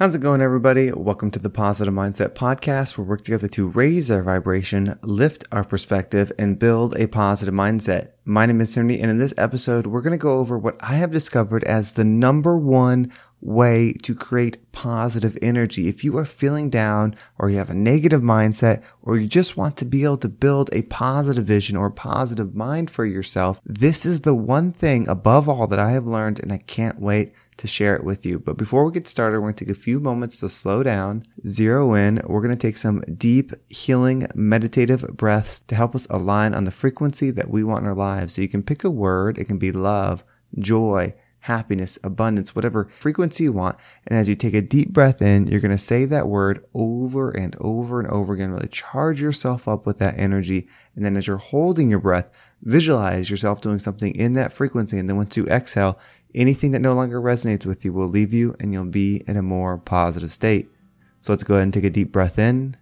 How's it going, everybody? Welcome to the Positive Mindset Podcast, where we work together to raise our vibration, lift our perspective, and build a positive mindset. My name is Henry, and in this episode, we're going to go over what I have discovered as the number one way to create positive energy. If you are feeling down, or you have a negative mindset, or you just want to be able to build a positive vision or positive mind for yourself, this is the one thing above all that I have learned, and I can't wait to share it with you. But before we get started, we're going to take a few moments to slow down, zero in. We're going to take some deep, healing, meditative breaths to help us align on the frequency that we want in our lives. So you can pick a word. It can be love, joy, happiness, abundance, whatever frequency you want. And as you take a deep breath in, you're going to say that word over and over and over again. Really charge yourself up with that energy. And then as you're holding your breath, visualize yourself doing something in that frequency. And then once you exhale, Anything that no longer resonates with you will leave you and you'll be in a more positive state. So let's go ahead and take a deep breath in.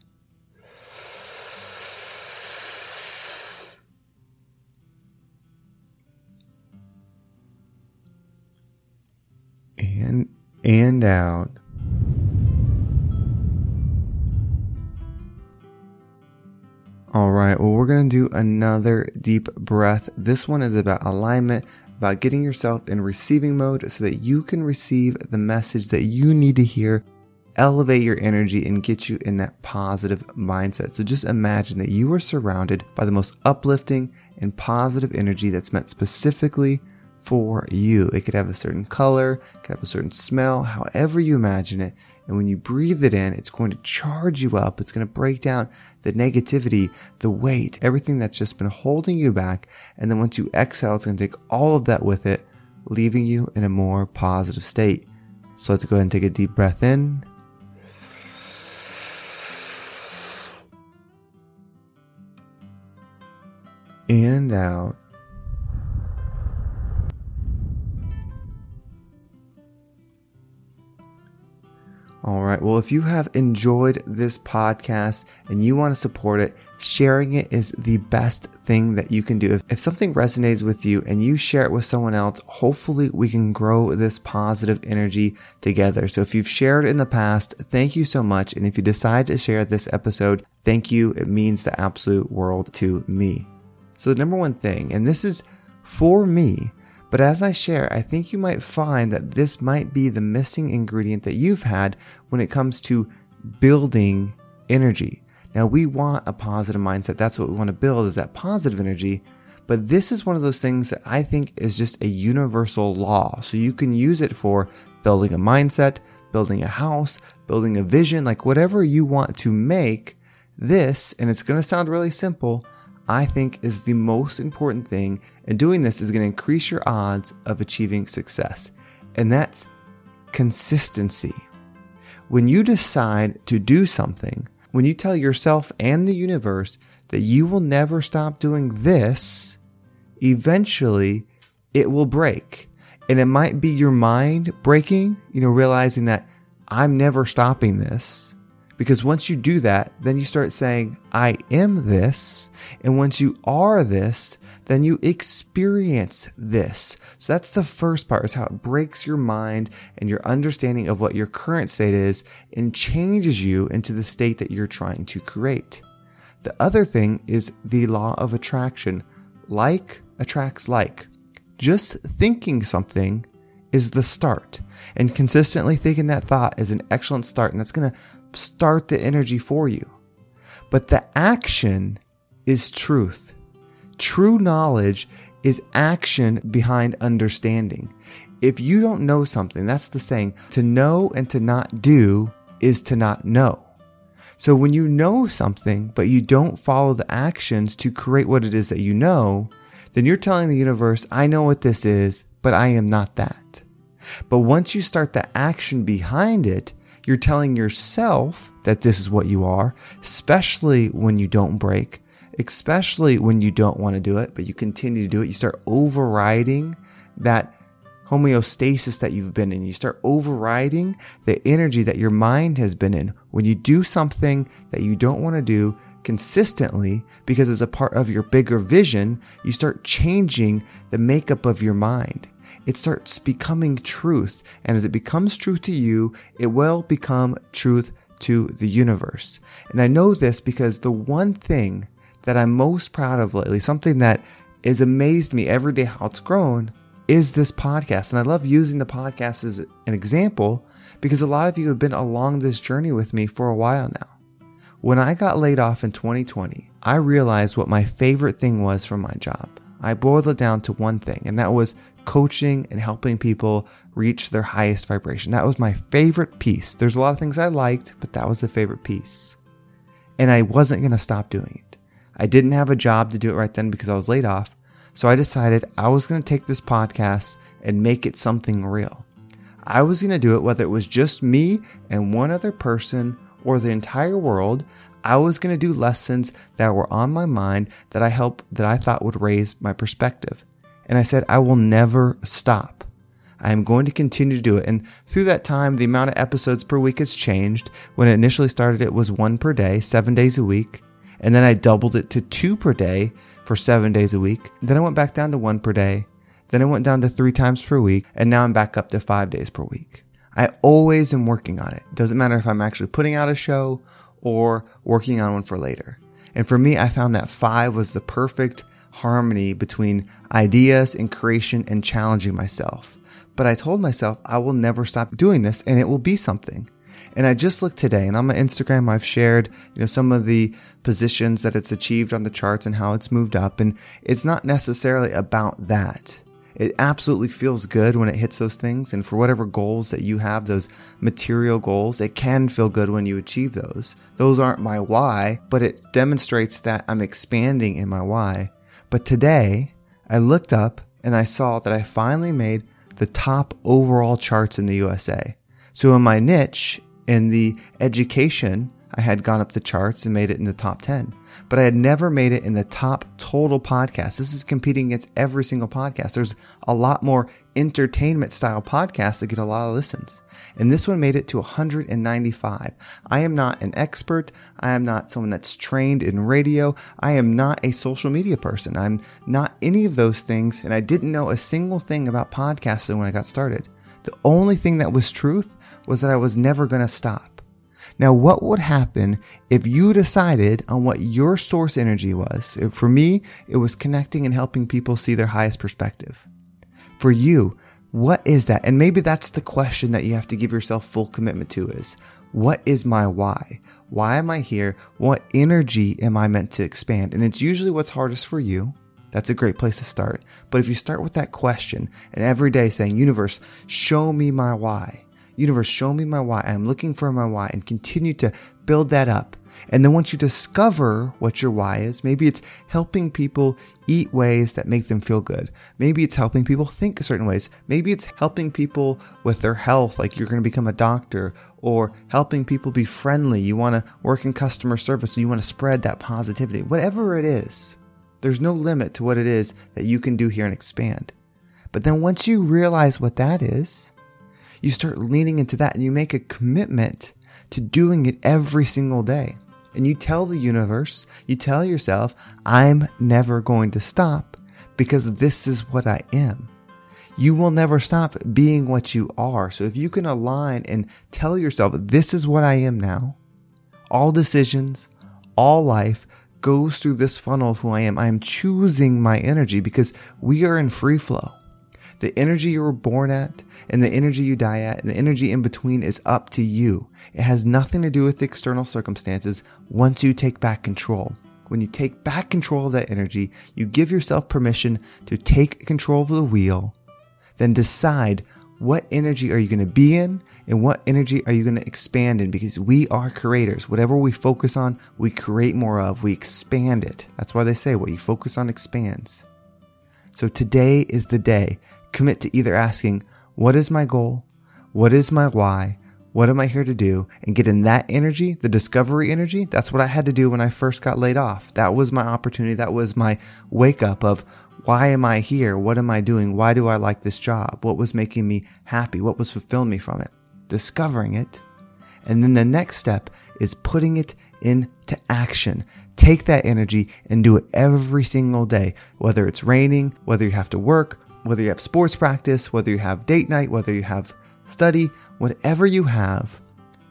And out. All right, well, we're going to do another deep breath. This one is about alignment, about getting yourself in receiving mode so that you can receive the message that you need to hear, elevate your energy, and get you in that positive mindset. So just imagine that you are surrounded by the most uplifting and positive energy that's meant specifically for you. It could have a certain color, it could have a certain smell, however you imagine it. And when you breathe it in, it's going to charge you up. It's going to break down the negativity, the weight, everything that's just been holding you back. And then once you exhale, it's going to take all of that with it, leaving you in a more positive state. So let's go ahead and take a deep breath in. And out. All right. Well, if you have enjoyed this podcast and you want to support it, sharing it is the best thing that you can do. If, if, something resonates with you and you share it with someone else, hopefully we can grow this positive energy together. So if you've shared in the past, thank you so much. And if you decide to share this episode, thank you. It means the absolute world to me. So the number one thing, and this is for me, but as I share, I think you might find that this might be the missing ingredient that you've had when it comes to building energy. Now we want a positive mindset. That's what we want to build is that positive energy. But this is one of those things that I think is just a universal law. So you can use it for building a mindset, building a house, building a vision, like whatever you want to make this, and it's going to sound really simple, I think is the most important thing. And doing this is going to increase your odds of achieving success. And that's consistency. When you decide to do something, when you tell yourself and the universe that you will never stop doing this, eventually it will break. And it might be your mind breaking, you know, realizing that I'm never stopping this. Because once you do that, then you start saying, I am this. And once you are this, then you experience this. So that's the first part is how it breaks your mind and your understanding of what your current state is and changes you into the state that you're trying to create. The other thing is the law of attraction. Like attracts like. Just thinking something is the start. And consistently thinking that thought is an excellent start. And that's going to start the energy for you. But the action is truth. True knowledge is action behind understanding. If you don't know something, that's the saying, to know and to not do is to not know. So when you know something, but you don't follow the actions to create what it is that you know, then you're telling the universe, I know what this is, but I am not that. But once you start the action behind it, you're telling yourself that this is what you are, especially when you don't break, especially when you don't want to do it, but you continue to do it. You start overriding that homeostasis that you've been in. You start overriding the energy that your mind has been in. When you do something that you don't want to do consistently because it's a part of your bigger vision, you start changing the makeup of your mind. It starts becoming truth. And as it becomes truth to you, it will become truth to the universe. And I know this because the one thing that I'm most proud of lately, something that has amazed me every day how it's grown, is this podcast. And I love using the podcast as an example because a lot of you have been along this journey with me for a while now. When I got laid off in 2020, I realized what my favorite thing was from my job. I boiled it down to one thing, and that was coaching and helping people reach their highest vibration. That was my favorite piece. There's a lot of things I liked, but that was the favorite piece. And I wasn't going to stop doing it. I didn't have a job to do it right then because I was laid off. So I decided I was going to take this podcast and make it something real. I was going to do it whether it was just me and one other person or the entire world. I was going to do lessons that were on my mind that I help that I thought would raise my perspective. And I said I will never stop. I am going to continue to do it. And through that time, the amount of episodes per week has changed. When it initially started, it was one per day, seven days a week. And then I doubled it to two per day for seven days a week. Then I went back down to one per day. Then I went down to three times per week. And now I'm back up to five days per week. I always am working on it. Doesn't matter if I'm actually putting out a show or working on one for later. And for me, I found that five was the perfect harmony between ideas and creation and challenging myself. But I told myself I will never stop doing this and it will be something. And I just looked today and on my Instagram, I've shared, you know, some of the positions that it's achieved on the charts and how it's moved up. And it's not necessarily about that. It absolutely feels good when it hits those things. And for whatever goals that you have, those material goals, it can feel good when you achieve those. Those aren't my why, but it demonstrates that I'm expanding in my why. But today I looked up and I saw that I finally made the top overall charts in the USA. So in my niche, in the education, I had gone up the charts and made it in the top 10, but I had never made it in the top total podcast. This is competing against every single podcast. There's a lot more entertainment style podcasts that get a lot of listens. And this one made it to 195. I am not an expert. I am not someone that's trained in radio. I am not a social media person. I'm not any of those things. And I didn't know a single thing about podcasting when I got started. The only thing that was truth was that I was never going to stop. Now, what would happen if you decided on what your source energy was? For me, it was connecting and helping people see their highest perspective. For you, what is that? And maybe that's the question that you have to give yourself full commitment to is what is my why? Why am I here? What energy am I meant to expand? And it's usually what's hardest for you. That's a great place to start. But if you start with that question and every day saying, universe, show me my why universe, show me my why. I'm looking for my why and continue to build that up. And then once you discover what your why is, maybe it's helping people eat ways that make them feel good. Maybe it's helping people think certain ways. Maybe it's helping people with their health, like you're going to become a doctor, or helping people be friendly. You want to work in customer service, so you want to spread that positivity. Whatever it is, there's no limit to what it is that you can do here and expand. But then once you realize what that is, you start leaning into that and you make a commitment to doing it every single day. And you tell the universe, you tell yourself, I'm never going to stop because this is what I am. You will never stop being what you are. So if you can align and tell yourself, this is what I am now, all decisions, all life goes through this funnel of who I am. I am choosing my energy because we are in free flow. The energy you were born at and the energy you die at and the energy in between is up to you. It has nothing to do with external circumstances once you take back control. When you take back control of that energy, you give yourself permission to take control of the wheel, then decide what energy are you going to be in and what energy are you going to expand in because we are creators. Whatever we focus on, we create more of, we expand it. That's why they say what you focus on expands. So today is the day commit to either asking, What is my goal? What is my why? What am I here to do? And get in that energy, the discovery energy. That's what I had to do when I first got laid off. That was my opportunity. That was my wake up of why am I here? What am I doing? Why do I like this job? What was making me happy? What was fulfilling me from it? Discovering it. And then the next step is putting it into action. Take that energy and do it every single day, whether it's raining, whether you have to work, whether you have sports practice, whether you have date night, whether you have study, whatever you have,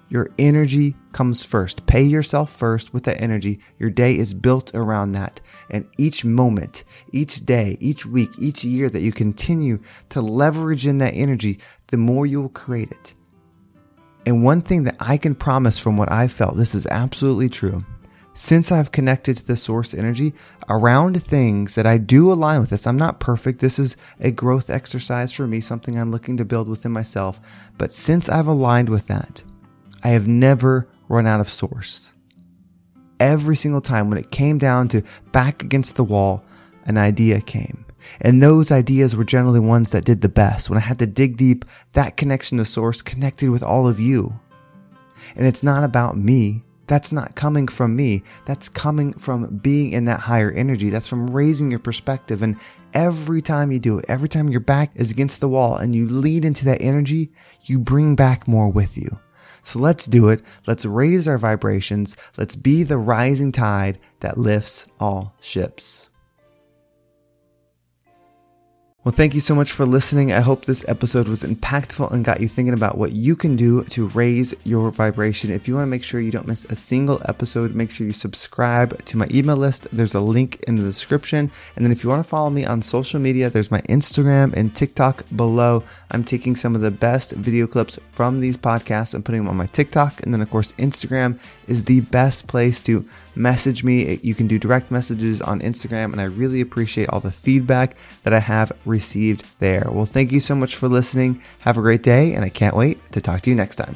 your energy comes first. Pay yourself first with that energy. Your day is built around that. And each moment, each day, each week, each year that you continue to leverage in that energy, the more you will create it. And one thing that I can promise from what I've felt, this is absolutely true. Since I've connected to the source energy around things that I do align with this, I'm not perfect. This is a growth exercise for me, something I'm looking to build within myself. But since I've aligned with that, I have never run out of source. Every single time when it came down to back against the wall, an idea came. And those ideas were generally ones that did the best. When I had to dig deep, that connection to source connected with all of you. And it's not about me. That's not coming from me. That's coming from being in that higher energy. That's from raising your perspective. And every time you do it, every time your back is against the wall and you lead into that energy, you bring back more with you. So let's do it. Let's raise our vibrations. Let's be the rising tide that lifts all ships. Well, thank you so much for listening. I hope this episode was impactful and got you thinking about what you can do to raise your vibration. If you want to make sure you don't miss a single episode, make sure you subscribe to my email list. There's a link in the description. And then if you want to follow me on social media, there's my Instagram and TikTok below. I'm taking some of the best video clips from these podcasts and putting them on my TikTok. And then, of course, Instagram is the best place to message me. You can do direct messages on Instagram, and I really appreciate all the feedback that I have received there. Well, thank you so much for listening. Have a great day, and I can't wait to talk to you next time.